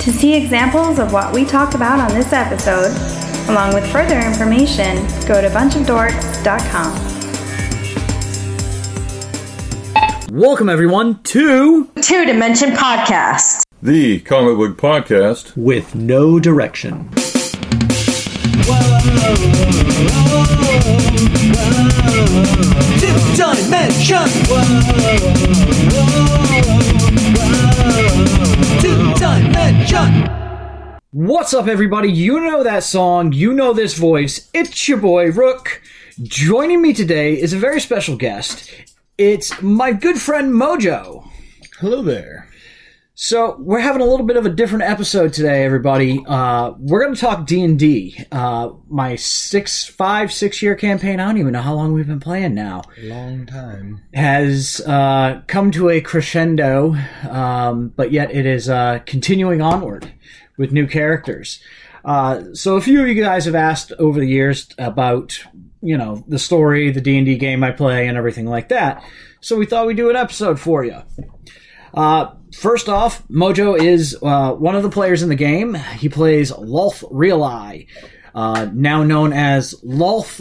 To see examples of what we talked about on this episode, along with further information, go to bunchofdorks.com. Welcome everyone to Two Dimension Podcast. The comic book podcast. With No Direction. Whoa, Two Dimension! Two Dimension! What's up, everybody? You know that song, you know this voice. It's your boy, Rook. Joining me today is a very special guest. It's my good friend Mojo. Hello there. So we're having a little bit of a different episode today, everybody. Uh, we're going to talk D and D. Uh, my six, five, six year campaign. I don't even know how long we've been playing now. Long time. Has uh, come to a crescendo, um, but yet it is uh, continuing onward with new characters. Uh, so a few of you guys have asked over the years about you know the story, the D and D game I play, and everything like that. So we thought we'd do an episode for you. Uh, first off, Mojo is uh, one of the players in the game. He plays Lolth Reali, uh, now known as Lolth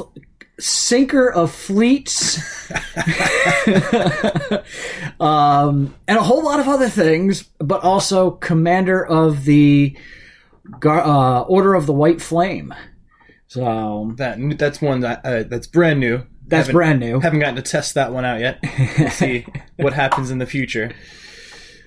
Sinker of Fleets, um, and a whole lot of other things, but also Commander of the Gar- uh, Order of the White Flame. So That that's one that uh, that's brand new. That's brand new. Haven't gotten to test that one out yet. We'll see what happens in the future.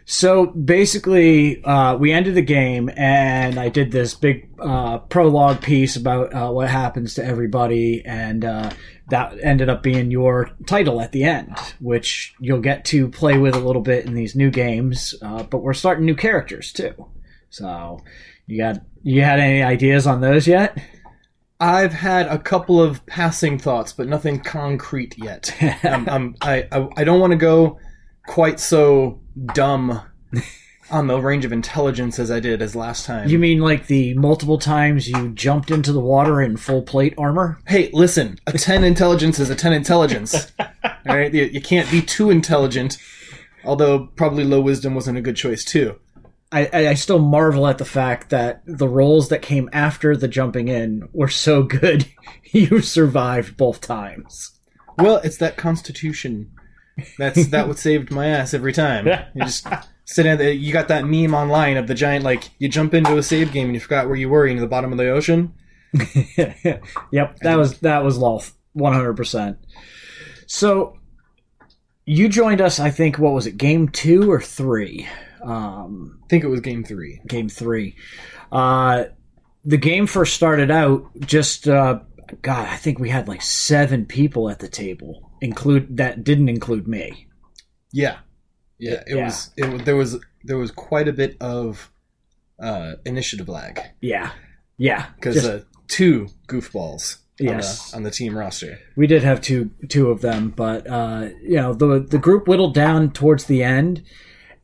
So basically, uh, we ended the game, and I did this big uh, prologue piece about uh, what happens to everybody, and uh, that ended up being your title at the end, which you'll get to play with a little bit in these new games. Uh, but we're starting new characters too. So you got you had any ideas on those yet? I've had a couple of passing thoughts, but nothing concrete yet. um, um, I, I I don't want to go quite so dumb on the range of intelligence as I did as last time. You mean like the multiple times you jumped into the water in full plate armor? hey, listen, a 10 intelligence is a 10 intelligence. All right? You, you can't be too intelligent, although probably low wisdom wasn't a good choice, too. I, I I still marvel at the fact that the rolls that came after the jumping in were so good you survived both times. Well, it's that constitution. That's that what saved my ass every time. You just sit at the, you got that meme online of the giant like you jump into a save game and you forgot where you were into the bottom of the ocean. yep, that was that was Loth, one hundred percent. So you joined us, I think. What was it, game two or three? Um, I think it was game three. game three. Uh, the game first started out just uh, God. I think we had like seven people at the table, include that didn't include me. Yeah, yeah. It Yeah. was. It was- there was there was quite a bit of uh, initiative lag Yeah, yeah. because uh, two goofballs on, Yes. the, on the team roster. we did have two two of them, but uh, you know the the group whittled down towards the end,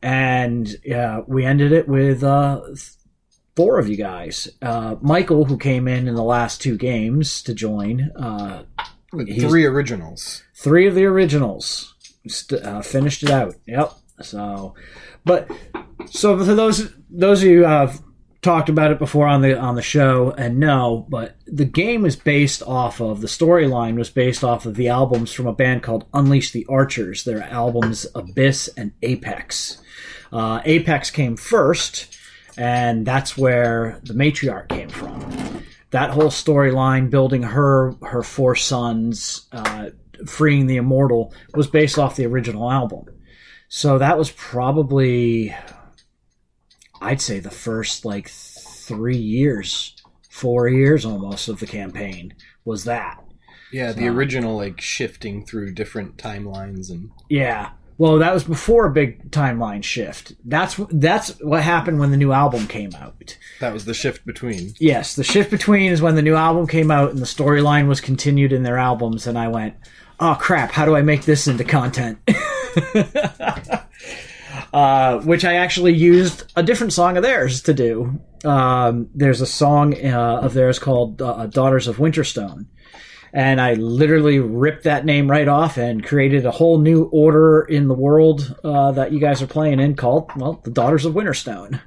and uh, we ended it with uh, four of you guys. Uh, Michael, who came in in the last two games to join, uh, Three originals. three of the originals st- uh, finished it out. Yep. So, but so for those those of you who have talked about it before on the on the show and know, but the game is based off of the storyline was based off of the albums from a band called Unleash the Archers. Their albums Abyss and Apex. Uh, Apex came first, and that's where the matriarch came from. That whole storyline, building her her four sons, uh, freeing the immortal, was based off the original album. So that was probably, I'd say, the first like three years, four years almost of the campaign was that. Yeah, the original like shifting through different timelines and Yeah. Well, that was before a big timeline shift. That's that's what happened when the new album came out. that was the shift between. Yes, the shift between is when the new album came out and the storyline was continued in their albums, and I went, "Oh crap! How do I make this into content?" uh, which I actually used a different song of theirs to do. Um, there's a song uh, of theirs called uh, "Daughters of Winterstone," and I literally ripped that name right off and created a whole new order in the world uh, that you guys are playing in called well, the Daughters of Winterstone.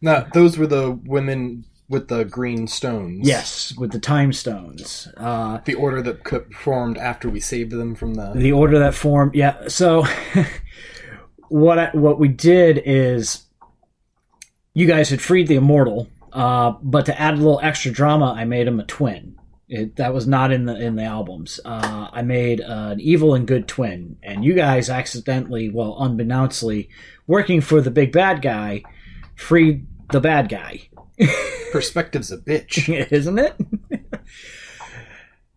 Now those were the women with the green stones. Yes, with the time stones. Uh, The order that formed after we saved them from the. the order that formed. Yeah. So what I, what we did is you guys had freed the immortal, uh, but to add a little extra drama, I made him a twin. It, that was not in the in the albums. Uh, I made uh, an evil and good twin, and you guys accidentally, well, unbeknownstly, working for the big bad guy, freed the bad guy. Perspective's a bitch. isn't it?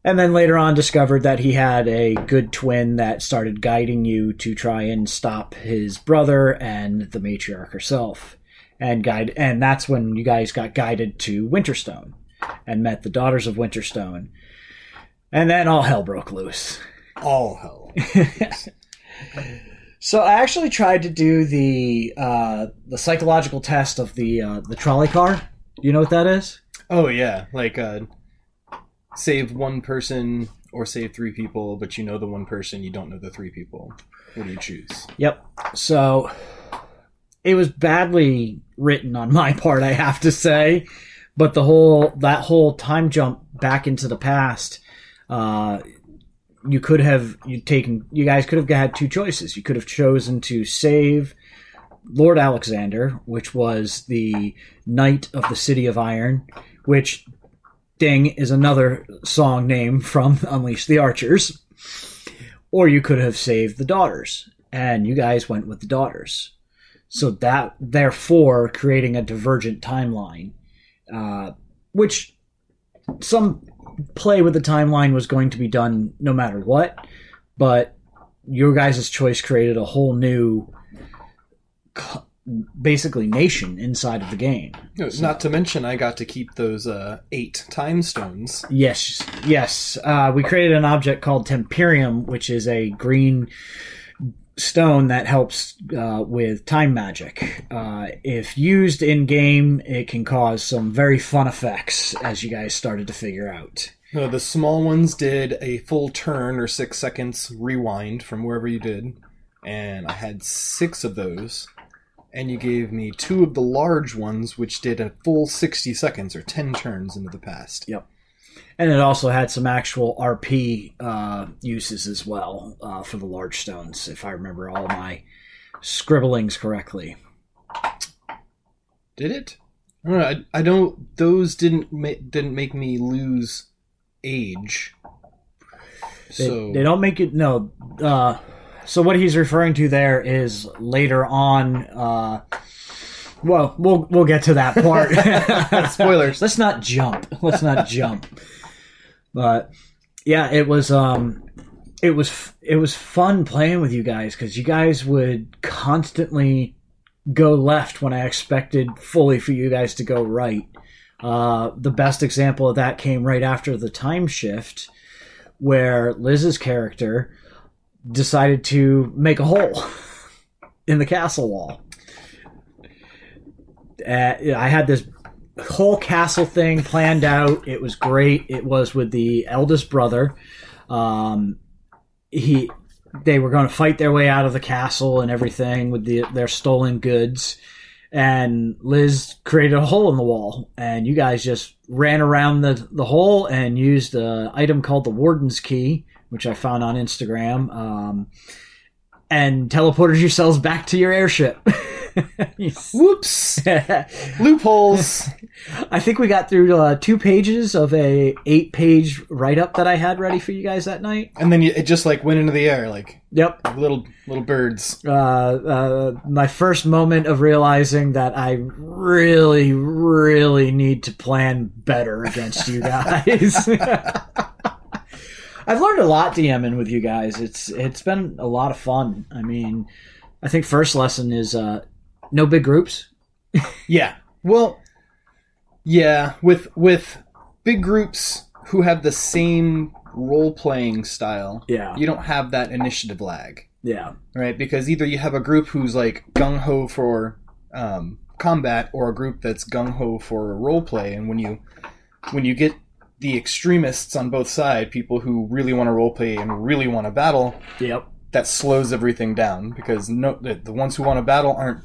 and then later on discovered that he had a good twin that started guiding you to try and stop his brother and the matriarch herself. And guide and that's when you guys got guided to Winterstone and met the daughters of Winterstone. And then all hell broke loose. All hell. So I actually tried to do the uh, the psychological test of the uh, the trolley car. You know what that is? Oh yeah, like uh, save one person or save three people, but you know the one person, you don't know the three people. What do you choose? Yep. So it was badly written on my part, I have to say. But the whole that whole time jump back into the past, uh, you could have you taken you guys could have had two choices. You could have chosen to save Lord Alexander, which was the knight of the city of iron, which ding is another song name from Unleash the Archers. Or you could have saved the daughters, and you guys went with the daughters. So that, therefore, creating a divergent timeline, uh, which some play with the timeline was going to be done no matter what, but your guys' choice created a whole new, basically, nation inside of the game. Not to mention, I got to keep those uh, eight time stones. Yes, yes. Uh, we created an object called Temperium, which is a green stone that helps uh, with time magic. Uh, if used in game, it can cause some very fun effects, as you guys started to figure out. No, the small ones did a full turn or six seconds rewind from wherever you did, and I had six of those. And you gave me two of the large ones, which did a full 60 seconds or 10 turns into the past. Yep. And it also had some actual RP uh, uses as well uh, for the large stones, if I remember all my scribblings correctly. Did it? I don't know. I, I don't. Those didn't ma- didn't make me lose age. They, So they don't make it no. Uh, so what he's referring to there is later on. Uh, well, we'll we'll get to that part. spoilers. Let's not jump. Let's not jump. But yeah, it was um, it was it was fun playing with you guys because you guys would constantly go left when I expected fully for you guys to go right. Uh, the best example of that came right after the time shift, where Liz's character decided to make a hole in the castle wall. Uh, I had this whole castle thing planned out. It was great. It was with the eldest brother. Um, he they were going to fight their way out of the castle and everything with the, their stolen goods. And Liz created a hole in the wall, and you guys just ran around the, the hole and used an item called the Warden's Key, which I found on Instagram, um, and teleported yourselves back to your airship. Whoops! Loopholes. I think we got through uh, two pages of a eight page write up that I had ready for you guys that night. and then you, it just like went into the air like Yep. little little birds. Uh, uh, my first moment of realizing that I really, really need to plan better against you guys. I've learned a lot DMing with you guys. It's it's been a lot of fun. I mean, I think first lesson is uh, no big groups. Yeah. Well, yeah, with with big groups who have the same role playing style, Yeah, you don't have that initiative lag, yeah, right? Because either you have a group who's like gung ho for um, combat, or a group that's gung ho for role play, and when you when you get the extremists on both sides, people who really want to role play and really want to battle, yep, that slows everything down because no, the, the ones who want to battle aren't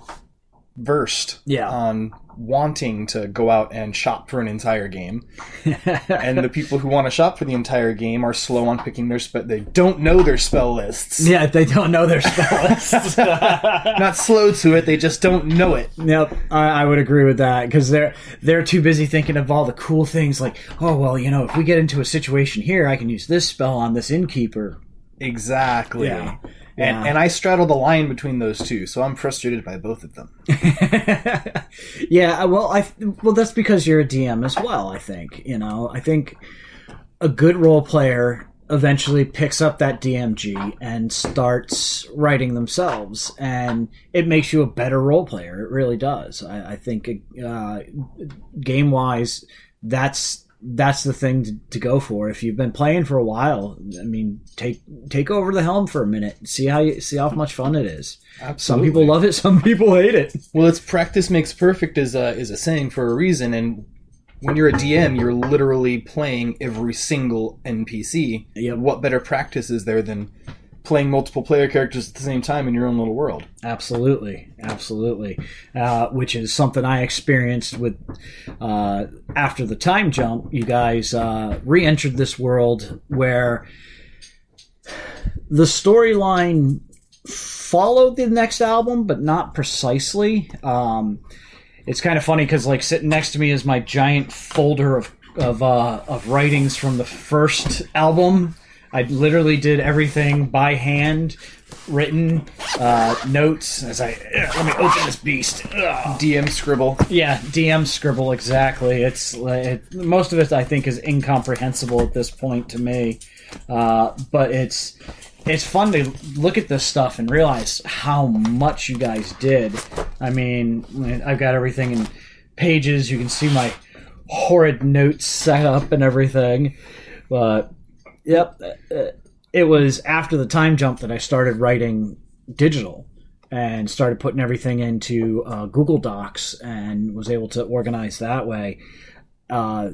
versed Yeah. on wanting to go out and shop for an entire game. and the people who want to shop for the entire game are slow on picking their spell. They don't know their spell lists. Yeah, they don't know their spell lists. Not slow to it, they just don't know it. Yep, I, I would agree with that because they're they're too busy thinking of all the cool things like, oh well, you know, if we get into a situation here, I can use this spell on this innkeeper. Exactly. Yeah. And, and I straddle the line between those two, so I'm frustrated by both of them. yeah, well, I well that's because you're a DM as well. I think you know. I think a good role player eventually picks up that DMG and starts writing themselves, and it makes you a better role player. It really does. I, I think uh, game wise, that's that's the thing to, to go for. If you've been playing for a while, I mean, take take over the helm for a minute. See how you see how much fun it is. Some people love it. Some people hate it. Well, it's practice makes perfect is a, is a saying for a reason, and when you're a DM, you're literally playing every single NPC. Yep. What better practice is there than playing multiple player characters at the same time in your own little world? Absolutely, absolutely. Uh, which is something I experienced with uh, after the time jump. You guys uh, re-entered this world where the storyline followed the next album, but not precisely. Um, it's kind of funny because like sitting next to me is my giant folder of of uh, of writings from the first album. I literally did everything by hand, written uh, notes as I let me open this beast. Ugh. DM scribble. Yeah, DM scribble exactly. It's it, most of it I think is incomprehensible at this point to me, uh, but it's it's fun to look at this stuff and realize how much you guys did. I mean, I've got everything in pages. You can see my horrid notes set up and everything, but yep, uh, it was after the time jump that I started writing digital and started putting everything into uh, Google Docs and was able to organize that way. Uh,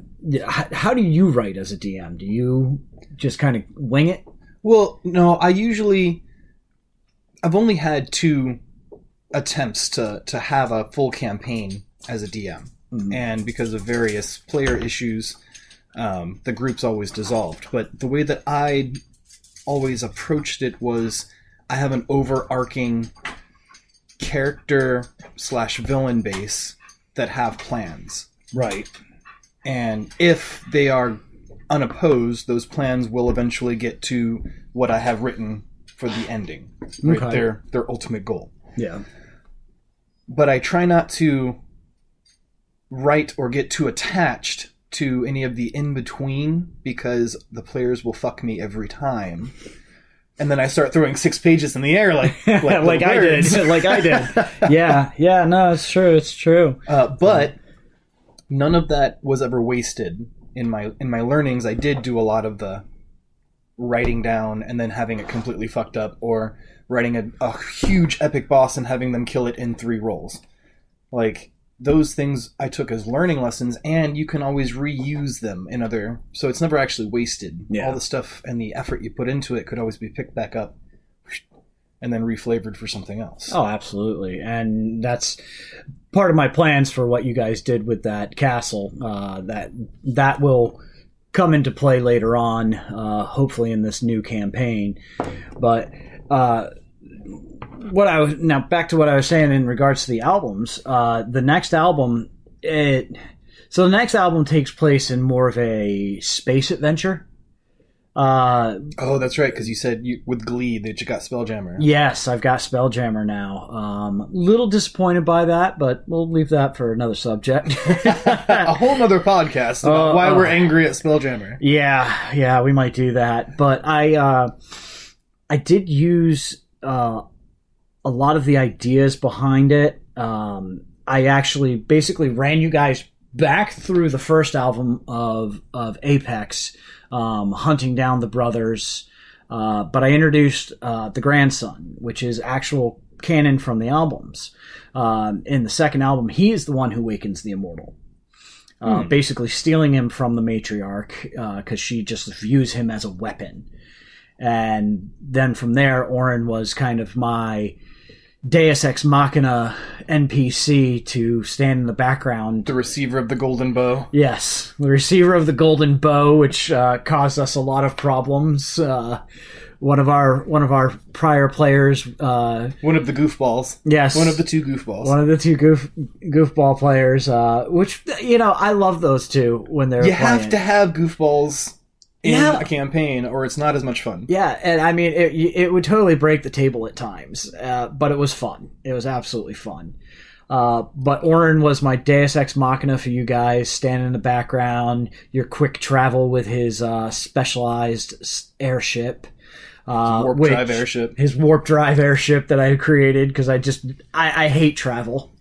how, how do you write as a DM? Do you just kind of wing it? Well, no, I usually I've only had two attempts to to have a full campaign as a DM, and because of various player issues, um, the group's always dissolved. But the way that I always approached it was I have an overarching character slash villain base that have plans Right. and if they are unopposed, those plans will eventually get to what I have written for the ending, right? Okay. Their their ultimate goal. Yeah. But I try not to write or get too attached to any of the in between because the players will fuck me every time. And then I start throwing six pages in the air like like, like I did. like I did. Yeah. Yeah. No, it's true. It's true. Uh, but none of that was ever wasted in my in my learnings. I did do a lot of the writing down and then having it completely fucked up, or writing a, a huge epic boss and having them kill it in three rolls. Like those things I took as learning lessons, and you can always reuse them in other. So it's never actually wasted. Yeah. All the stuff and the effort you put into it could always be picked back up. And then reflavored for something else. Oh, absolutely. And that's part of my plans for what you guys did with that castle. Uh, that that will come into play later on, uh, hopefully in this new campaign. But uh, what I was now back to what I was saying in regards to the albums. Uh, the next album, it so the next album takes place in more of a space adventure. Uh, Oh, that's right, because you said you, with Glee that you got Spelljammer. Yes, I've got Spelljammer now. Um, little disappointed by that, but we'll leave that for another subject. a whole nother podcast about Uh, why uh. we're angry at Spelljammer. yeah, yeah, we might do that. But I, uh, I did use uh, a lot of the ideas behind it. Um, I actually basically ran you guys back through the first album of of Apex, um, hunting down the brothers. Uh, but I introduced uh, the grandson, which is actual canon from the albums. Um, in the second album, he is the one who wakens the immortal. Uh, Basically, stealing him from the matriarch because she just views him as a weapon. And then from there, Orin was kind of my Deus Ex Machina NPC to stand in the background. The receiver of the golden bow. Yes, the receiver of the golden bow, which uh, caused us a lot of problems. Uh, one of our one of our prior players, uh, One of the goofballs. yes, One of the two goofballs. one of the two goof goofball players, uh, which you know I love those two when they're you playing. have to have goofballs in Yeah. a campaign, or it's not as much fun. Yeah, and I mean, it, it would totally break the table at times, uh, but it was fun. It was absolutely fun. Uh, but Orin was my Deus Ex Machina for you guys, standing in the background, your quick travel with his uh, specialized airship. Uh, Warp which- drive airship. His warp drive airship that I created because I just, I, I hate travel.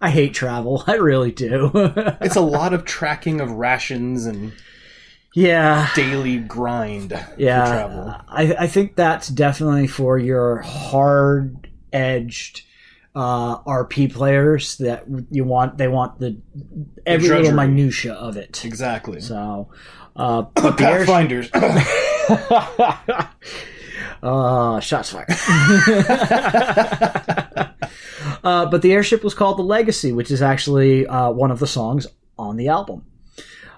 I hate travel. I really do. It's a lot of tracking of rations and yeah. daily grind yeah. I, I think that's definitely for your hard edged uh, RP players that you want. They want the every little minutia of it. Exactly. So, uh, Pathfinders. uh, shots fired. uh, but the airship was called the Legacy, which is actually uh, one of the songs on the album.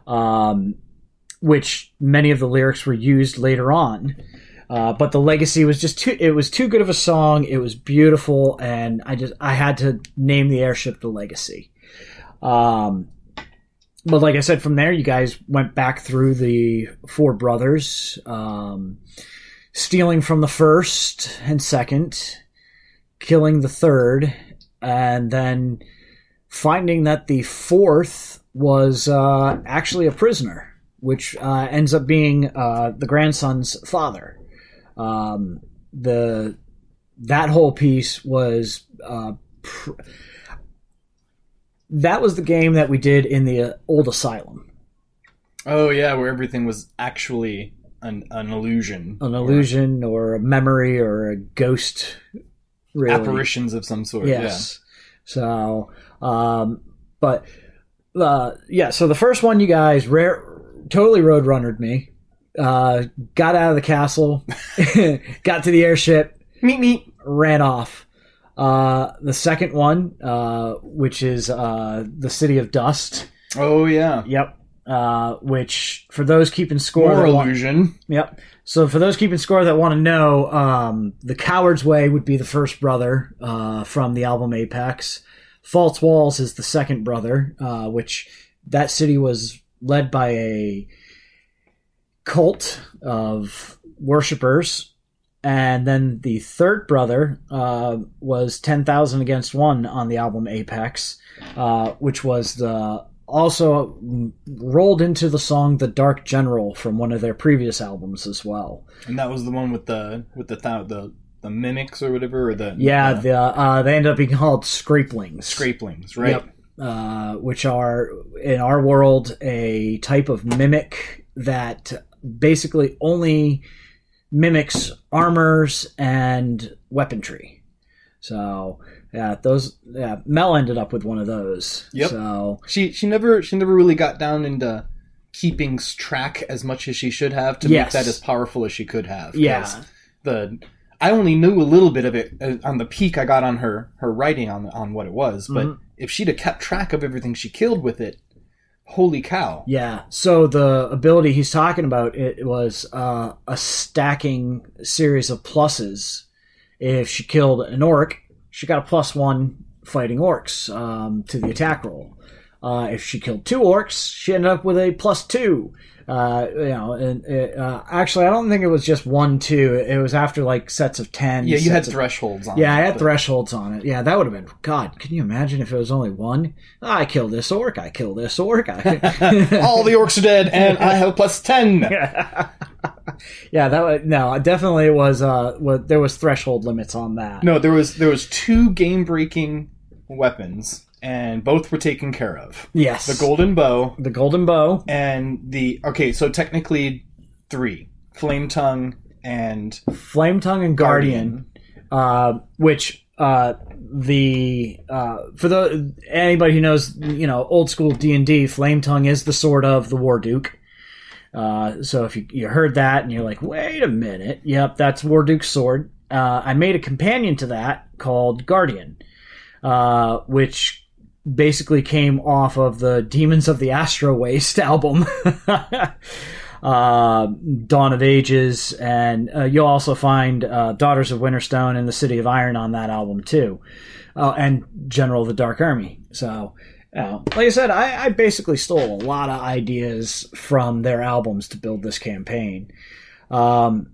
Um, which many of the lyrics were used later on. Uh, but the legacy was just too it was too good of a song. It was beautiful and i just i had to name the airship the legacy. Um, but like i said from there you guys went back through the four brothers um, stealing from the first and second killing the third and then finding that the fourth was uh, actually a prisoner which uh, ends up being uh, the grandson's father um, the that whole piece was uh, pr- that was the game that we did in the uh, old asylum oh yeah, where everything was actually an, an illusion. an illusion or a memory or a ghost really. Apparitions of some sort. yes so um, but uh, yeah so the first one you guys rare totally roadrunnered me uh, got out of the castle got to the airship Meet me. ran off. Uh, the second one, uh, which is uh, the City of Dust. Oh yeah. Yep. Uh, which for those keeping score, More that want- illusion. yep. So for those keeping score that want to know, um, the Coward's Way would be the first brother uh, from the album Apex. False Walls is the second brother, uh, which that city was led by a cult of worshippers and then the third brother uh, was 10,000 Against One on the album Apex, uh, which was the also rolled into the song The Dark General from one of their previous albums as well. And that was the one with the with the th- the the mimics or whatever, or the Yeah, the the, uh, they ended up being called Scrapelings. scrapelings, right? Yep. Uh, which are in our world a type of mimic that basically only mimics armors and weaponry. So yeah, those yeah, Mel ended up with one of those. Yep. So She she never she never really got down into keeping track as much as she should have to Yes. make that as powerful as she could have. Yeah. The I only knew a little bit of it uh, on the peak I got on her her writing on on what it was, but Mhm. if she'd have kept track of everything she killed with it, holy cow! Yeah. So the ability he's talking about it was uh, a stacking series of pluses. If she killed an orc, she got a plus one fighting orcs um, to the attack roll. Uh, if she killed two orcs, she ended up with a plus two. Uh, you know, and it, uh, actually, I don't think it was just one two. It was after like sets of ten. Yeah, you had of- thresholds on. yeah, it, I had but- thresholds on it. Yeah, that would have been. God, can you imagine if it was only one? I killed this orc. I killed this orc. I... All the orcs are dead, and I have plus ten. yeah, that was no. Definitely, it was. Uh, was, there was threshold limits on that. No, there was there was two game breaking weapons, and both were taken care of. Yes, The golden bow the golden bow, and the okay, so technically three: flame tongue and flame tongue, and guardian. Uh, which uh, the uh, for the anybody who knows, you know, old school D and D, flame tongue is the sword of the war duke. Uh, so if you, you heard that and you're like, wait a minute, yep, that's War Duke's sword. uh, I made a companion to that called Guardian, uh, which basically came off of the Demons of the Astro Waste album. uh, Dawn of Ages, and uh, you'll also find uh, Daughters of Winterstone and the City of Iron on that album too, uh, and General of the Dark Army. So, uh, like I said, I, I basically stole a lot of ideas from their albums to build this campaign. Um,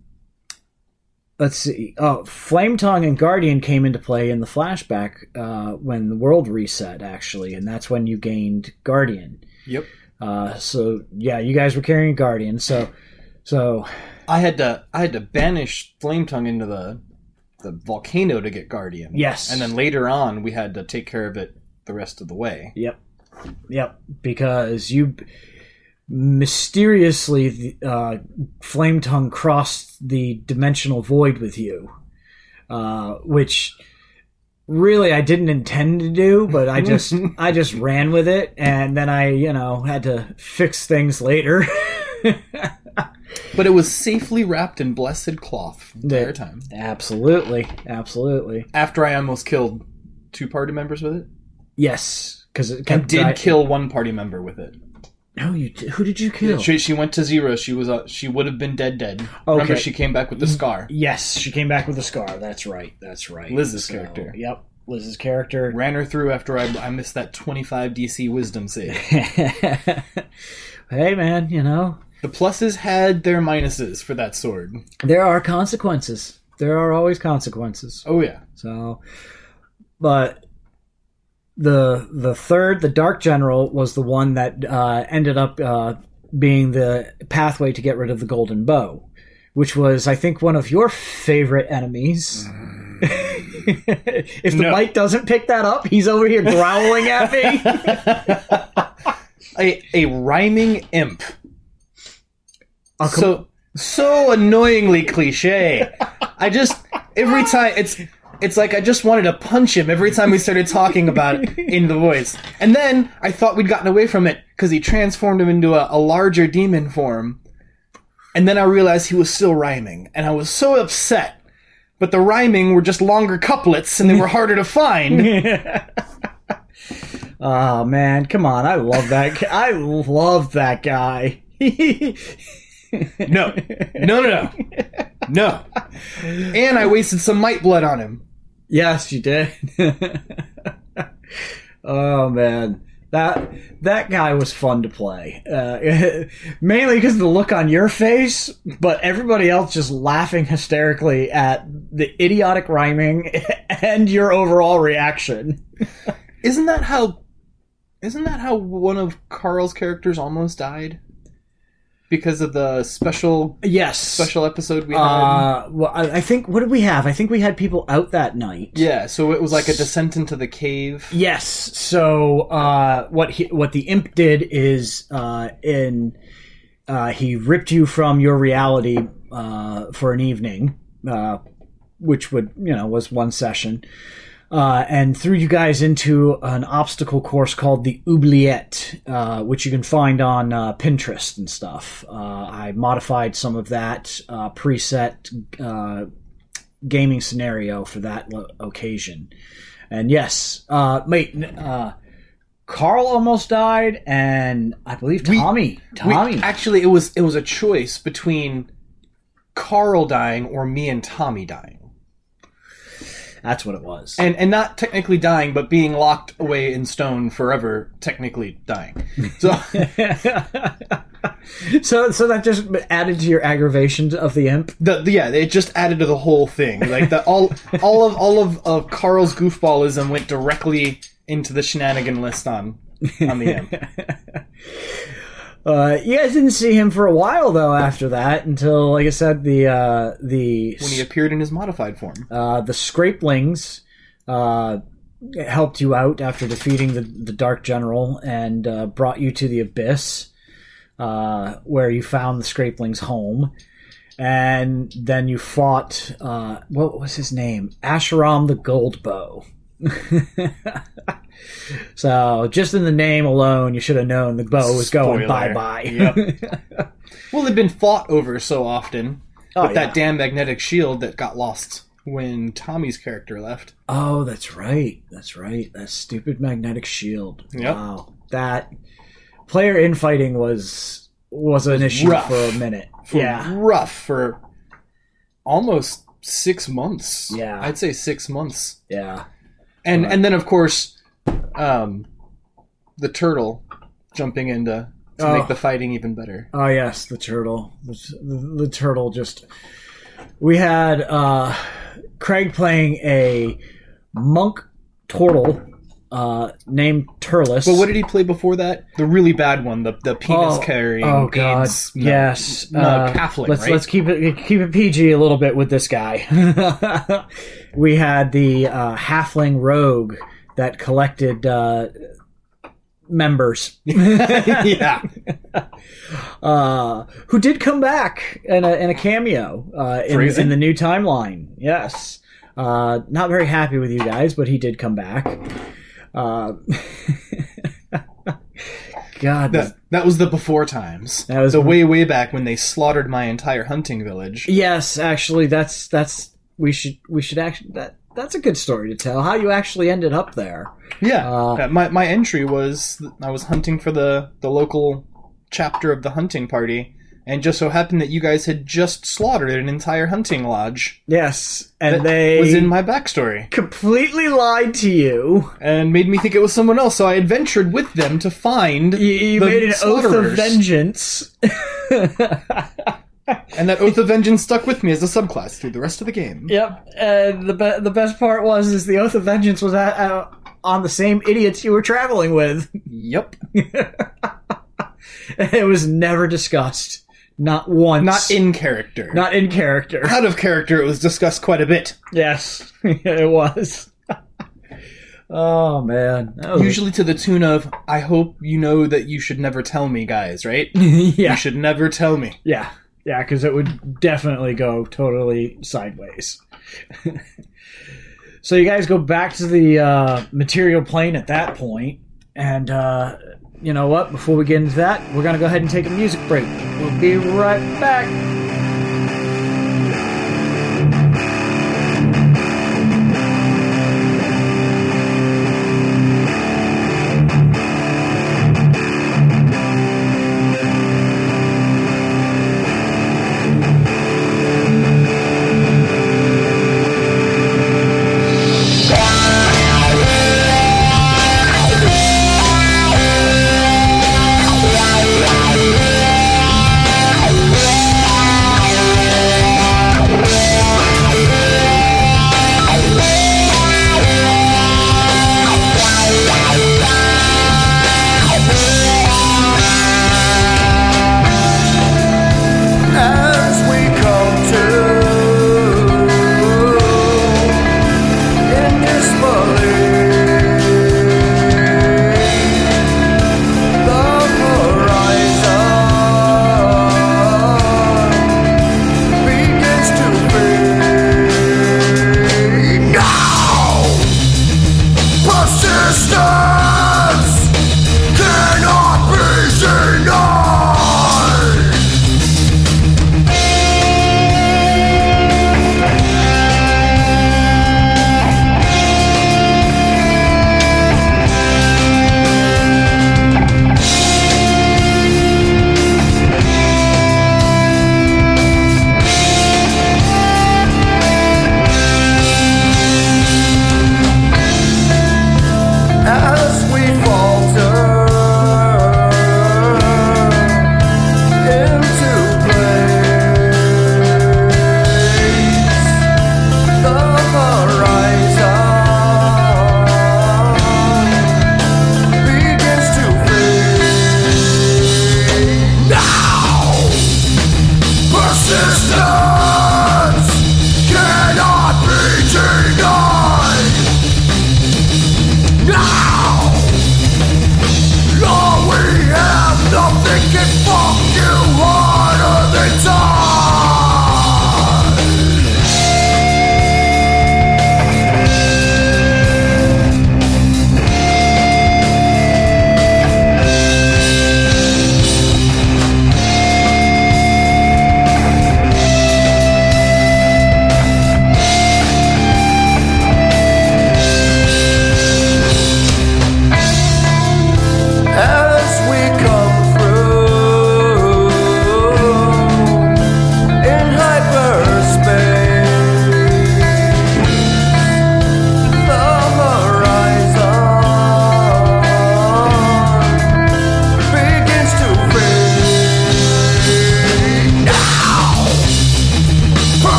let's see. Oh, Flame Tongue and Guardian came into play in the flashback uh, when the world reset, actually, and that's when you gained Guardian. Yep. Uh, so yeah, you guys were carrying Guardian. So, so I had to I had to banish Flame Tongue into the the volcano to get Guardian. Yes. And then later on we had to take care of it the rest of the way. yep, yep, because you mysteriously uh, Flame Tongue crossed the dimensional void with you, uh, which really I didn't intend to do, but I just I just ran with it, and then I you know had to fix things later. But it was safely wrapped in blessed cloth the entire time. absolutely, absolutely, After I almost killed two party members with it. yes, because it I did di- kill one party member with it. No, you did. who did you kill? She, she went to zero. She was uh, she would have been dead dead. Remember Okay. she came back with the scar. Yes, she came back with a scar. That's right. That's right. Liz's character. Yep, Liz's character. Ran her through after I, I missed that 25 DC wisdom save. hey, man, you know The pluses had their minuses for that sword. there are consequences. There are always consequences. Oh yeah. So, but the the third, the Dark General, was the one that uh, ended up uh, being the pathway to get rid of the Golden Bow, which was, I think, one of your favorite enemies. if the No. mic doesn't pick that up, he's over here growling at me. A a rhyming imp. Oh, so so annoyingly cliche. I just every time it's it's like I just wanted to punch him every time we started talking about it in the voice. And then I thought we'd gotten away from it because he transformed him into a, a larger demon form. And then I realized he was still rhyming, and I was so upset. But the rhyming were just longer couplets, and they were harder to find. Oh man, come on! I love that. guy. I love that guy. No, no, no, no, no. And I wasted some might blood on him. Yes, you did. oh man, that that guy was fun to play. Uh, mainly because of the look on your face, but everybody else just laughing hysterically at the idiotic rhyming and your overall reaction. Isn't that how? Isn't that how one of Carl's characters almost died? Because of the special Yes. special episode we had. Uh, well, I, I think what did we have? I think we had people out that night. yeah, so it was like a descent into the cave. Yes. So uh, what he, what the imp did is uh, in uh, he ripped you from your reality uh, for an evening, uh, which would you know was one session, uh, and threw you guys into an obstacle course called the Oubliette, uh, which you can find on uh, Pinterest and stuff. Uh, I modified some of that uh, preset uh, gaming scenario for that lo- occasion. And yes, uh, mate, uh, Carl almost died, and I believe Tommy. We- Tommy. actually, it was it was a choice between Carl dying or me and Tommy dying. That's what it was. and and not technically dying, but being locked away in stone forever, technically dying. So so, so that just added to your aggravation of the imp. the, the- yeah, it just added to the whole thing. Like the all all of all of, of Carl's goofballism went directly into the shenanigan list on on the imp. Uh, you guys didn't see him for a while though. After that, until like I said, the uh, the when he appeared in his modified form. uh, the Scrapelings uh, helped you out after defeating the, the Dark General and uh, brought you to the Abyss, uh, where you found the Scrapelings' home. And then you fought, uh, what was his name? Asheram the Gold Bow. so, just in the name alone, you should have known the bow was going bye bye. Yep. Well, they've been fought over so often Oh, with yeah. that damn magnetic shield that got lost when Tommy's character left. Oh, that's right. That's right. That stupid magnetic shield. Yep. Wow. That player infighting was was an issue rough. for a minute. For yeah. rough for almost six months. Yeah. I'd say six months. Yeah. And Right. and then of course, um, the turtle jumping in to, to Oh. make the fighting even better. Oh yes, the turtle. The, the, the turtle just. We had uh, Craig playing a monk turtle uh, named Turles. But what did he play before that? The really bad one, the the penis carrying. Oh god, AIDS, no, yes. no, Uh, halfling, let's right? let's keep it keep it PG a little bit with this guy. we had the uh, halfling rogue that collected uh, members. yeah, uh, who did come back in a, in a cameo uh, in, in the new timeline. Yes. Uh, not very happy with you guys, but he did come back. Uh, God, that that was the before times. That was- the way way back when they slaughtered my entire hunting village. yes, actually, that's that's we should we should actually that that's a good story to tell. How you actually ended up there. Yeah, Uh, Uh, my my entry was I was hunting for the the local chapter of the hunting party, and just so happened that you guys had just slaughtered an entire hunting lodge. Yes, and That they was in my backstory completely lied to you. and made me think it was someone else. So I adventured with them to find You, you the made an oath of vengeance. and that oath of vengeance stuck with me as a subclass through the rest of the game. Yep, and the be- the best part was is the oath of vengeance was at, uh, on the same idiots you were traveling with. Yep, it was never discussed, not once. not in character. not in character. out of character. It was discussed quite a bit. yes, it was. oh man, was- Usually to the tune of, "I hope you know that you should never tell me, guys." Right? yeah, You should never tell me. yeah, yeah, because it would definitely go totally sideways. so you guys go back to the uh, material plane at that point, and uh, you know what? Before we get into that, we're gonna go ahead and take a music break. We'll be right back.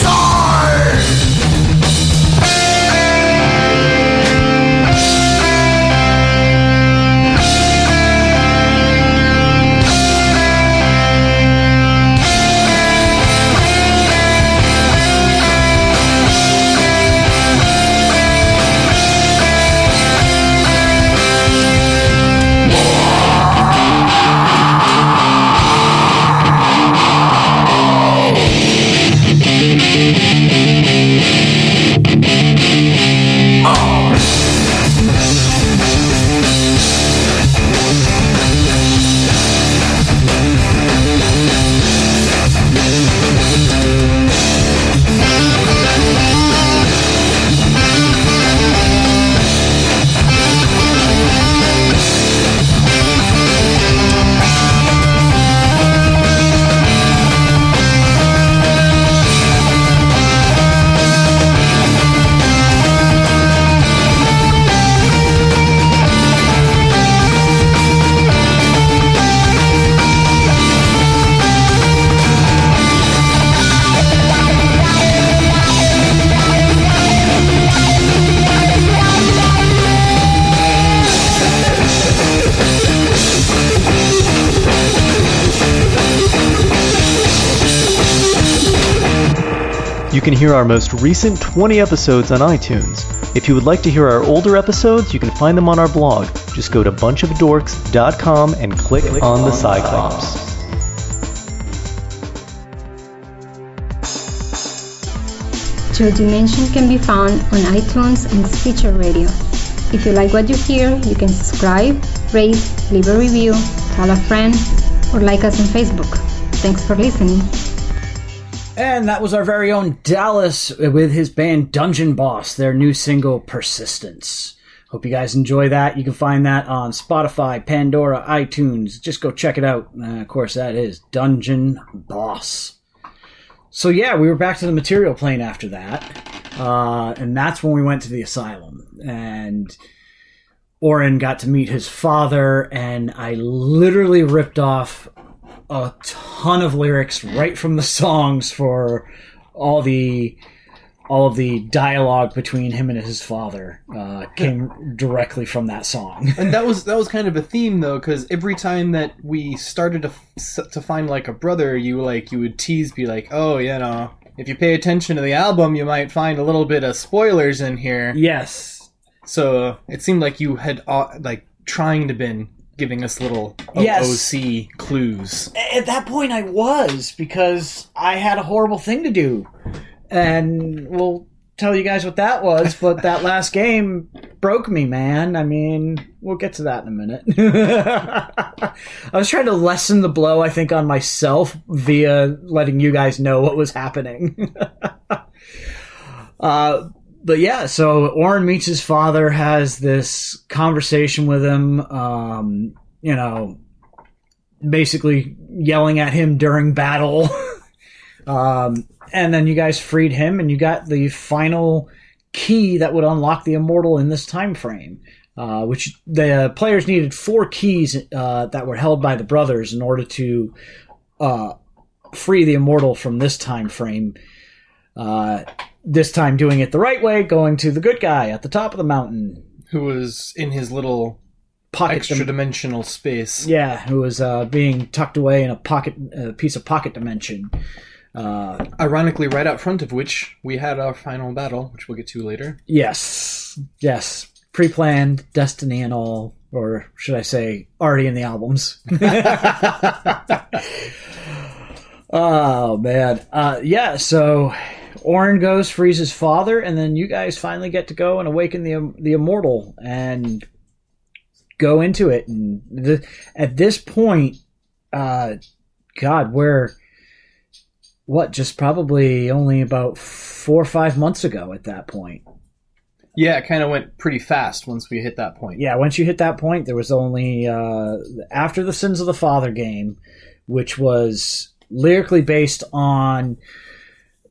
It's hear our most recent 20 episodes on iTunes. If you would like to hear our older episodes, you can find them on our blog. Just go to bunchofdorks.com and click, on the Cyclops. Your Dimension can be found on iTunes and Stitcher Radio. If you like what you hear, you can subscribe, rate, leave a review, tell a friend, or like us on Facebook. Thanks for listening. And that was our very own Dallas with his band Dungeon Boss, their new single Persistence. Hope you guys enjoy that. You can find that on Spotify, Pandora, iTunes. Just go check it out. Uh, of course, that is Dungeon Boss. So yeah, we were back to the material plane after that, uh, and that's when we went to the asylum. And Oren got to meet his father, and I literally ripped off a ton of lyrics right from the songs for all the all of the dialogue between him and his father uh, came directly from that song. and that was that was kind of a theme though, because every time that we started to f- to find like a brother, you like you would tease, be like, oh, you know, if you pay attention to the album, you might find a little bit of spoilers in here. yes, So it seemed like you had uh, like trying to been giving us little O- Yes. OC clues. at that point I was because I had a horrible thing to do, and we'll tell you guys what that was. But that last game broke me, man. I mean, we'll get to that in a minute. I was trying to lessen the blow, I think, on myself via letting you guys know what was happening. uh, but yeah, so Oren meets his father, has this conversation with him. Um, you know, basically yelling at him during battle. um, and then you guys freed him, and you got the final key that would unlock the immortal in this time frame. Uh, which the players needed four keys uh, that were held by the brothers in order to uh, free the immortal from this time frame. This time, doing it the right way, going to the good guy at the top of the mountain, Who was in his little pocket extra dimensional space? Yeah, who was uh, being tucked away in a pocket, a piece of pocket dimension. Uh, Ironically, right out front of which we had our final battle, which we'll get to later. yes, yes, pre-planned, destiny and all, or should I say, already in the albums. oh man, uh, yeah. So Orin goes, frees his father, and then you guys finally get to go and awaken the the immortal and go into it. And the, at this point, uh, God, we're what just probably only about four or five months ago at that point. Yeah, it kind of went pretty fast once we hit that point. Yeah, once you hit that point, there was only uh, after the Sins of the Father game, which was lyrically based on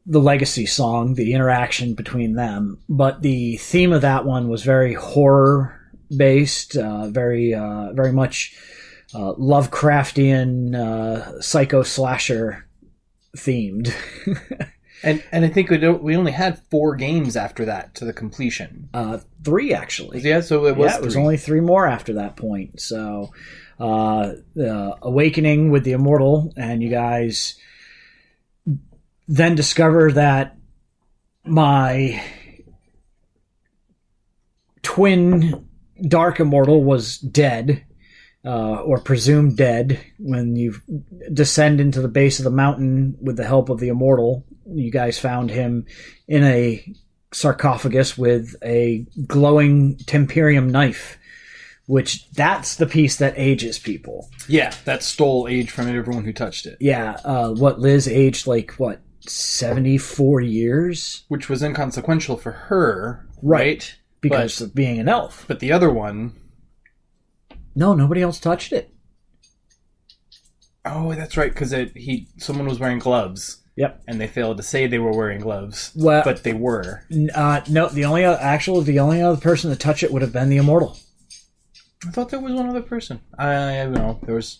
the Legacy song, the interaction between them. But the theme of that one was very horror based, uh, very uh, very much uh, Lovecraftian uh, psycho slasher themed. And and I think we don't, we only had four games after that to the completion. uh, three actually. Yeah, so it was. yeah, it was three. only three more after that point. So, uh, uh, awakening with the immortal, and you guys then discover that my twin dark immortal was dead. Uh, or presumed dead when you descend into the base of the mountain with the help of the immortal. You guys found him in a sarcophagus with a glowing temperium knife, which that's the piece that ages people. Yeah, that stole age from everyone who touched it, Yeah, uh, what Liz aged like what seventy four years, which was inconsequential for her, right? Because But- of being an elf. But the other one, No, nobody else touched it. oh, that's right, because he someone was wearing gloves, Yep. and they failed to say they were wearing gloves, Well- but they were. Uh, no, the only other, actual the only other person to touch it would have been the immortal. I thought there was one other person. I, I don't know. There was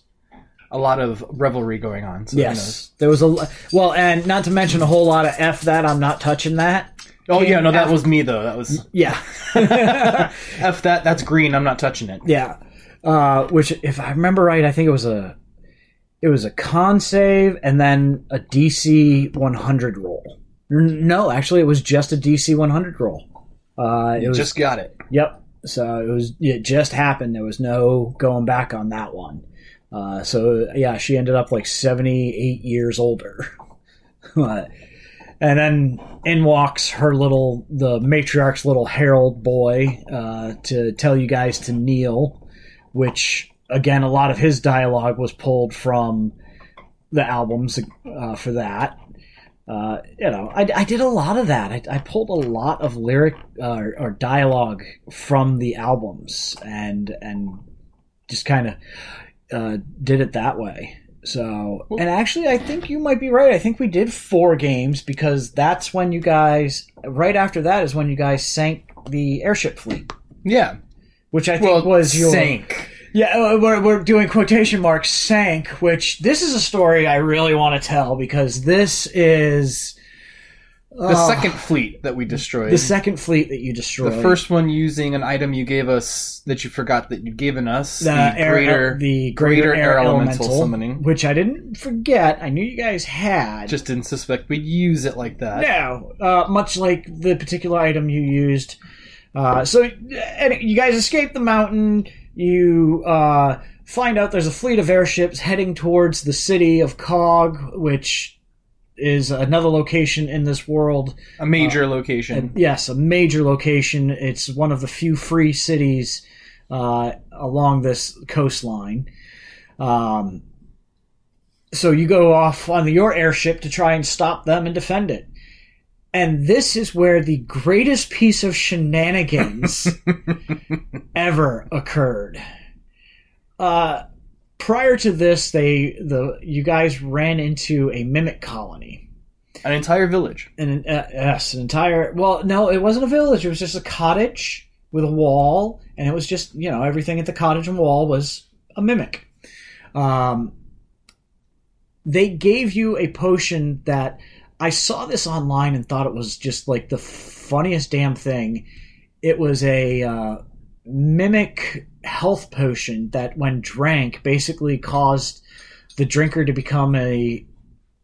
a lot of revelry going on. So Yes, there was a well, and not to mention a whole lot of f that I'm not touching that. Oh yeah, no, that F- was me though. That was Yeah. f that. That's green. I'm not touching it. Yeah, uh, which if I remember right, I think it was a it was a con save and then a DC 100 roll. No, actually, it was just a DC 100 roll. Uh, it was Just got it. Yep. So it was it just happened. There was no going back on that one. Uh, so yeah, she ended up like seventy eight years older. And then in walks her little the matriarch's little herald boy uh, to tell you guys to kneel, which again a lot of his dialogue was pulled from the albums uh, for that. Uh, you know, I, I did a lot of that. I, I pulled a lot of lyric uh, or dialogue from the albums and and just kind of uh, did it that way. So, and actually, I think you might be right. I think we did four games because that's when you guys. Right after that is when you guys sank the airship fleet, Yeah. which I think Well, was your sank. yeah, uh, we're, we're doing quotation marks sank, which this is a story I really want to tell because this is The second fleet that we destroyed. the second fleet that you destroyed. The first one using an item you gave us that you forgot that you'd given us. the, The, air, greater, the greater, air, elemental, summoning. which I didn't forget. I knew you guys had. Just didn't suspect we'd use it like that. no, uh, much like the particular item you used. Uh, so, and you guys escape the mountain. You uh, find out there's a fleet of airships heading towards the city of Cog, which is another location in this world. A major location. And yes, a major location. It's one of the few free cities uh, along this coastline. Um, so you go off on your airship to try and stop them and defend it. And this is where the greatest piece of shenanigans ever occurred. Uh, prior to this, they the you guys ran into a mimic colony An entire village. an uh, yes, an entire. Well, no, it wasn't a village. It was just a cottage with a wall, and it was just you know everything at the cottage and wall was a mimic. Um, they gave you a potion that I saw this online and thought it was just like the funniest damn thing. It was a uh, mimic health potion that, when drank, basically caused the drinker to become a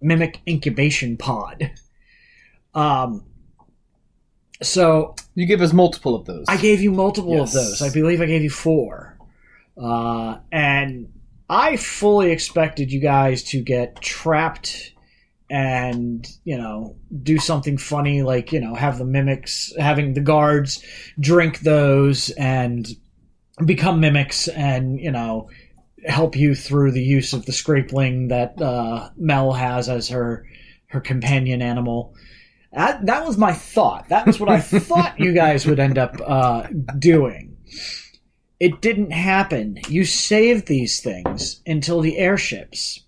mimic incubation pod. Um, so You give us multiple of those. I gave you multiple Yes. of those. I believe I gave you four. Uh, and I fully expected you guys to get trapped and, you know, do something funny like, you know, have the mimics, having the guards drink those and become mimics and, you know, help you through the use of the scrapling that uh, Mel has as her her companion animal. That, that was my thought. That was what I thought you guys would end up uh, doing. It didn't happen. You saved these things until the airships,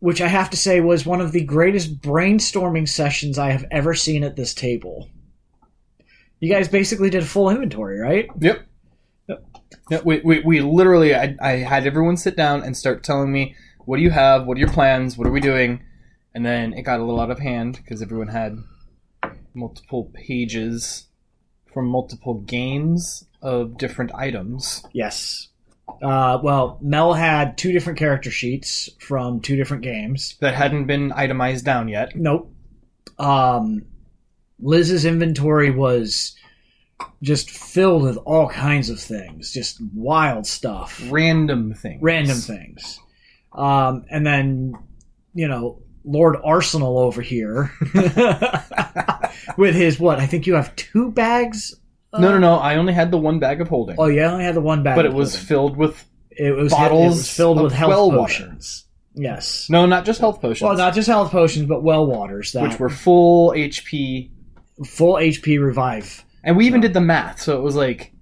which I have to say was one of the greatest brainstorming sessions I have ever seen at this table. You guys basically did a full inventory, right? Yep. Yeah, we, we, we literally, I, I had everyone sit down and start telling me, what do you have? What are your plans? What are we doing? And then it got a little out of hand because everyone had multiple pages from multiple games of different items. Yes. Uh, well, Mel had two different character sheets from two different games. that hadn't been itemized down yet. Nope. Um, Liz's inventory was just filled with all kinds of things, just wild stuff, Random things. random things. Um, and then, you know, Lord Arsenal over here with his what? I think you have two bags. No, no, no. I only had the one bag of holding. Oh, yeah, I only had the one bag, but it was holding. filled with. it was bottles it was filled with health well water. Yes. No, not just health potions. Well, not just health potions, but well waters that which were full HP. full HP revive. And we even did the math, so it was like.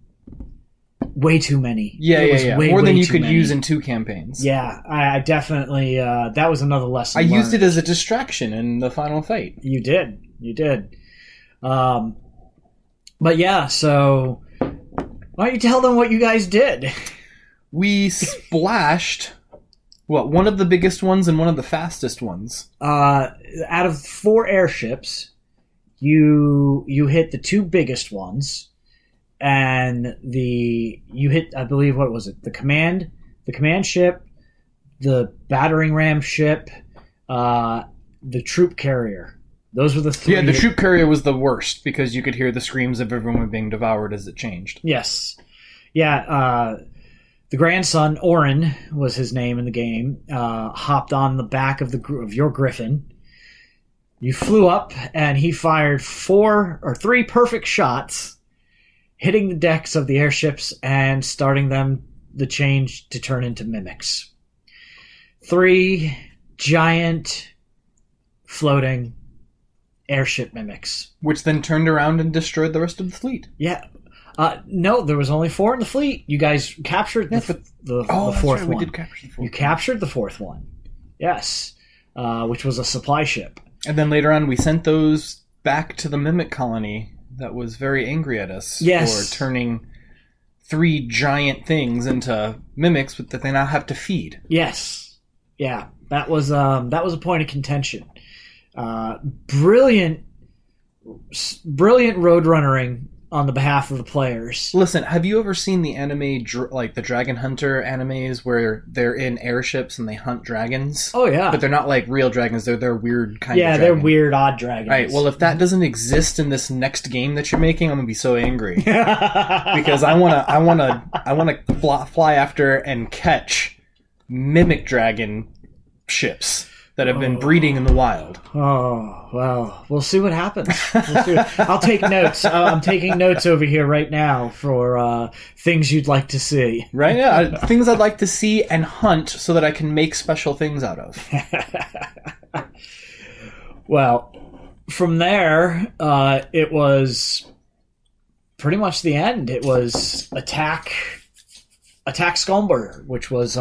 Way too many. Yeah, It yeah, was yeah. way, More than you could many. use in two campaigns. Yeah, I, I definitely. Uh, that was another lesson. I used it as a distraction in the final fight. You did. You did. Um, but yeah, so why don't you tell them what you guys did? We splashed. What, one of the biggest ones and one of the fastest ones. Uh, out of four airships, you you hit the two biggest ones, and the you hit I believe what was it the command the command ship, the battering ram ship, uh, the troop carrier. Those were the three. Yeah, the troop carrier was the worst because you could hear the screams of everyone being devoured as it changed. Yes. Yeah, uh, the grandson, Orin was his name in the game, uh, hopped on the back of the of your griffin. You flew up and he fired four or three perfect shots, hitting the decks of the airships and starting them the change to turn into mimics. Three giant floating airship mimics. Which then turned around and destroyed the rest of the fleet. Yeah. Uh, no, there was only four in the fleet. You guys captured the, Yeah, but- the, Oh, the fourth right, one. we did capture the fourth You captured the fourth one. Yes. Uh, which was a supply ship. And then later on, we sent those back to the mimic colony that was very angry at us Yes. for turning three giant things into mimics that they now have to feed. Yes. Yeah. That was um, that was a point of contention. Uh, brilliant, brilliant road runnering on the behalf of the players. Listen, have you ever seen the anime, dr- like the Dragon Hunter animes, where they're in airships and they hunt dragons? Oh yeah. But they're not like real dragons; they're they're weird kind of yeah, of. they're weird, odd dragons. Right. Well, if that doesn't exist in this next game that you're making, I'm gonna be so angry because I wanna, I wanna, I wanna fly, fly after and catch mimic dragon ships that have been breeding in the wild. Oh well, we'll see what happens. We'll see what- I'll take notes. Uh, I'm taking notes over here right now for uh, things you'd like to see. Right? Yeah. Things I'd like to see and hunt so that I can make special things out of. Well, from there, uh, it was pretty much the end. It was attack, attack Skulmber, which was.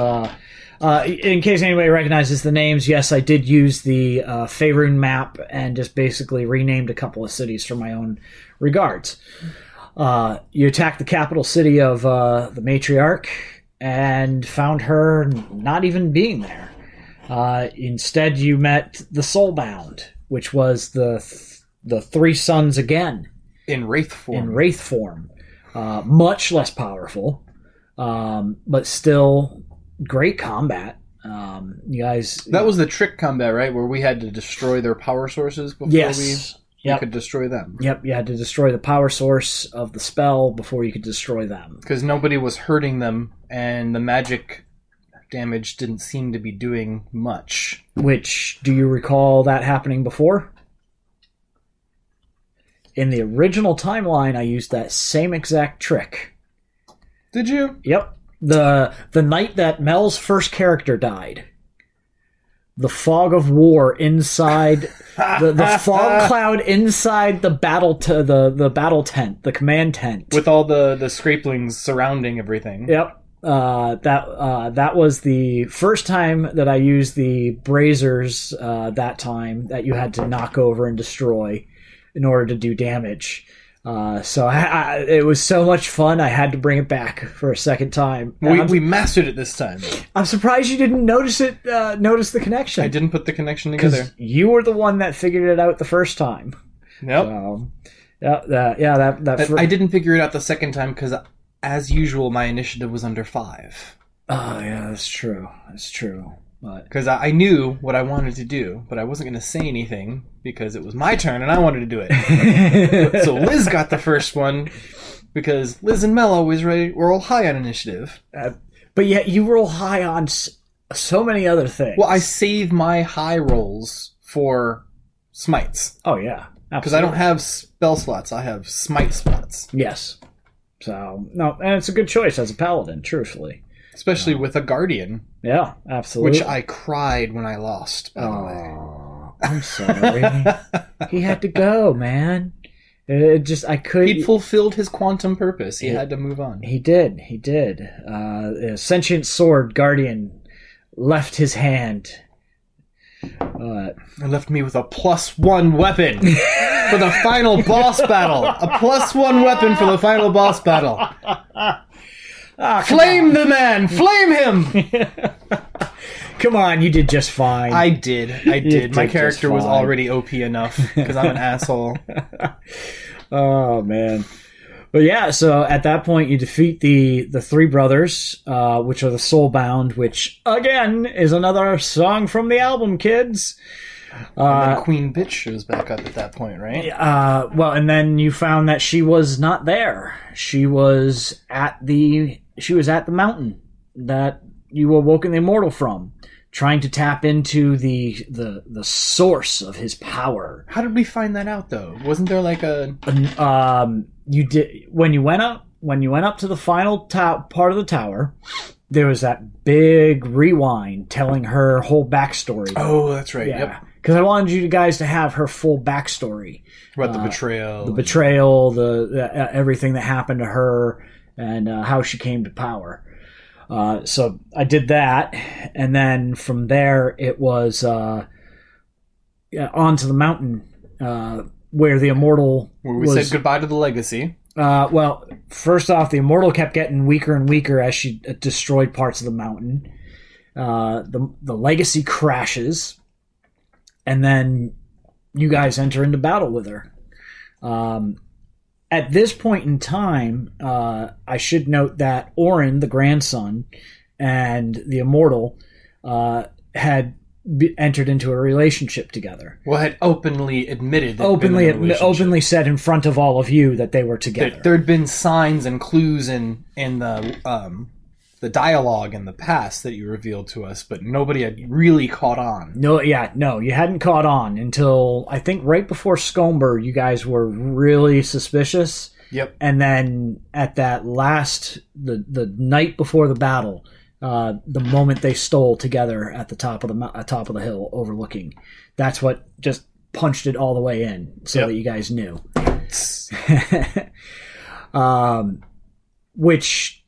Uh, in case anybody recognizes the names, yes, I did use the uh, Faerun map and just basically renamed a couple of cities for my own regards. Uh, you attacked the capital city of uh, the matriarch and found her not even being there. Uh, instead, you met the Soulbound, which was the th- the three sons again In wraith form. in wraith form, uh, much less powerful, um, but still great combat. Um, you guys, that was the trick combat, right? Where we had to destroy their power sources before yes, we, yep, could destroy them. yep. You had to destroy the power source of the spell before you could destroy them. Because nobody was hurting them, and the magic damage didn't seem to be doing much. Which do you recall that happening before? In the original timeline, I used that same exact trick. Did you? Yep. The the night that Mel's first character died. The fog of war inside the, the fog cloud inside the battle to the, the battle tent, the command tent. With all the the scrapelings surrounding everything. Yep. Uh, that uh, that was the first time that I used the braziers Uh, that time that you had to knock over and destroy in order to do damage. Uh, so I, I, it was so much fun. I had to bring it back for a second time. We, I'm, we mastered it this time. I'm surprised you didn't notice it. Uh, notice the connection. I didn't put the connection together. you were the one that figured it out the first time. Nope. So, yeah, that, yeah, that that. I- fir- I didn't figure it out the second time because, as usual, my initiative was under five. oh yeah, that's true. That's true. Because I, I knew what I wanted to do, but I wasn't going to say anything because it was my turn and I wanted to do it. so Liz got the first one because Liz and Mel always ready, roll high on initiative. Uh, but yet you roll high on s- so many other things. Well, I save my high rolls for smites oh yeah, because I don't have spell slots. I have smite slots, Yes. So no, and it's a good choice as a paladin. Truthfully, especially with a guardian, yeah, absolutely. which I cried when I lost. By the way. I'm sorry. he had to go, man. It just I could. He'd fulfilled his quantum purpose. He Yeah. had to move on. He did. He did. Uh, sentient sword guardian left his hand. Uh, and left me with a plus one weapon for the final boss battle. A plus one weapon for the final boss battle. Flame the man! Flame him! come on, you did just fine. I did. I did. My did just character was already OP enough because I'm an asshole. Oh man. But yeah, so at that point you defeat the the three brothers, uh, which are the Soulbound, which again is another song from the album, kids. and then Queen Bitch shows back up at that point, right? Uh, well, and then you found that she was not there. She was at the she was at the mountain that you awoken the immortal from, trying to tap into the the the source of his power. How did we find that out though? Wasn't there like a Um, you did when you went up when you went up to the final to- part of the tower. There was that big rewind telling her whole backstory. Oh, that's right. yeah, Yep. because I wanted you guys to have her full backstory. About the betrayal. the betrayal, the, the uh, everything that happened to her, and uh, how she came to power. Uh, so I did that, and then from there it was uh, onto the mountain uh, where the immortal where we was. said goodbye to the legacy. Uh, well, first off, the immortal kept getting weaker and weaker as she uh, destroyed parts of the mountain. Uh, the the legacy crashes, and then you guys enter into battle with her. Um, at this point in time, uh, I should note that Orin, the grandson, and the immortal uh, had be- entered into a relationship together. Well, had openly admitted that Openly, been in a relationship. openly said in front of all of you that they were together. There had been signs and clues in in the um the dialogue in the past that you revealed to us, but nobody had really caught on. No, yeah, no, you hadn't caught on until I think right before Scomber, you guys were really suspicious. Yep. And then at that last, the the night before the battle, uh, the moment they stole together at the top of the uh, top of the hill, overlooking, that's what just punched it all the way in, so Yep. that you guys knew. um, which,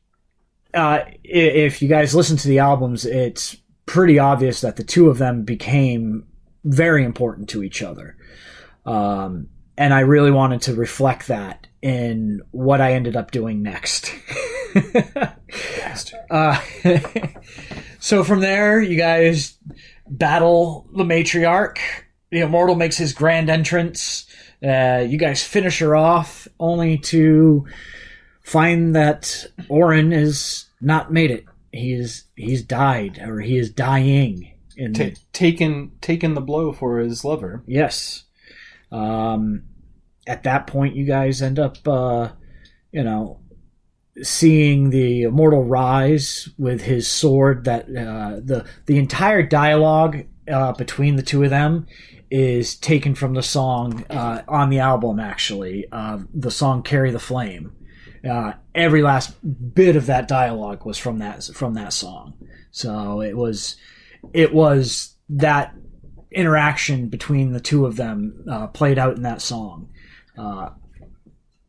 uh, if you guys listen to the albums, it's pretty obvious that the two of them became very important to each other. Um, and I really wanted to reflect that in what I ended up doing next. uh, so from there, you guys battle the matriarch. The immortal makes his grand entrance. Uh, you guys finish her off, only to find that Orin is not made it. He is he's died, or he is dying. In Ta taken taken the blow for his lover. Yes. Um, at that point, you guys end up, uh, you know, seeing the immortal rise with his sword. That uh, the the entire dialogue uh, between the two of them is taken from the song uh, on the album. Actually, uh, the song "Carry the Flame." Uh, every last bit of that dialogue was from that from that song. So it was it was that interaction between the two of them uh, played out in that song. Uh,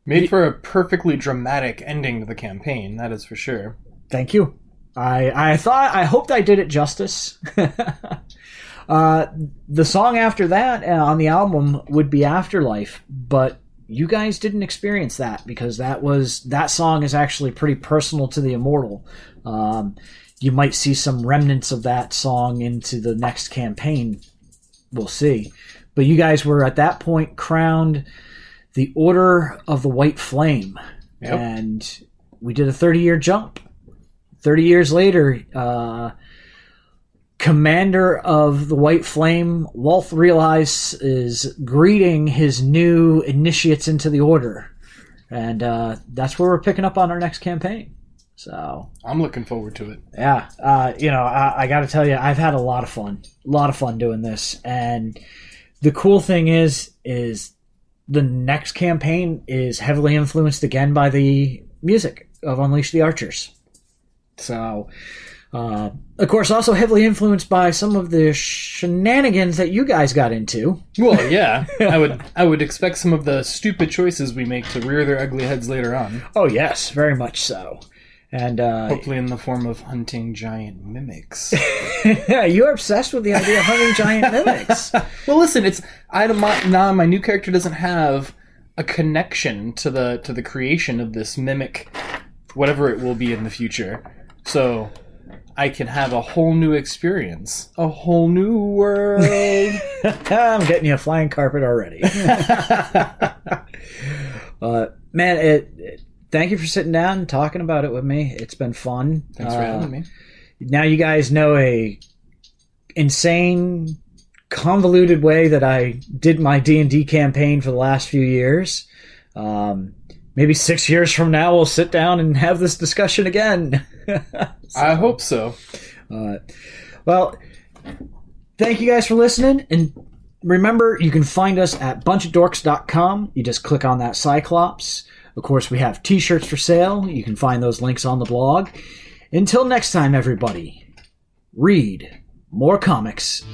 Made for a perfectly dramatic ending to the campaign, that is for sure. thank you. I I thought I hoped I did it justice. uh, the song after that uh, on the album would be Afterlife, but you guys didn't experience that because that was that song is actually pretty personal to the immortal. Um, you might see some remnants of that song into the next campaign. We'll see. But you guys were at that point crowned the Order of the White Flame, Yep. and we did a thirty-year jump. Thirty years later, uh, commander of the White Flame, Walth Realize, is greeting his new initiates into the Order, and uh, that's where we're picking up on our next campaign. So I'm looking forward to it. yeah, uh, you know, I, I got to tell you, I've had a lot of fun, a lot of fun doing this, and the cool thing is, is the next campaign is heavily influenced again by the music of Unleash the Archers. So, uh, of course, also heavily influenced by some of the shenanigans that you guys got into. Well, yeah, I would I would expect some of the stupid choices we make to rear their ugly heads later on. Oh yes, very much so. And uh, Hopefully in the form of hunting giant mimics. yeah, you're obsessed with the idea of hunting giant mimics. well, listen, it's I don't my now my new character doesn't have a connection to the to the creation of this mimic, whatever it will be in the future. So I can have a whole new experience, a whole new world. I'm getting you a flying carpet already. uh, man, it, it- Thank you for sitting down and talking about it with me. It's been fun. Thanks for Uh, having me. Now you guys know a insane, convoluted way that I did my D and D campaign for the last few years. Um, maybe six years from now, we'll sit down and have this discussion again. I hope so. Uh, well, thank you guys for listening. And remember, you can find us at bunchofdorks.com. You just click on that Cyclops. Of course, we have t shirts for sale. You can find those links on the blog. Until next time, everybody, read more comics.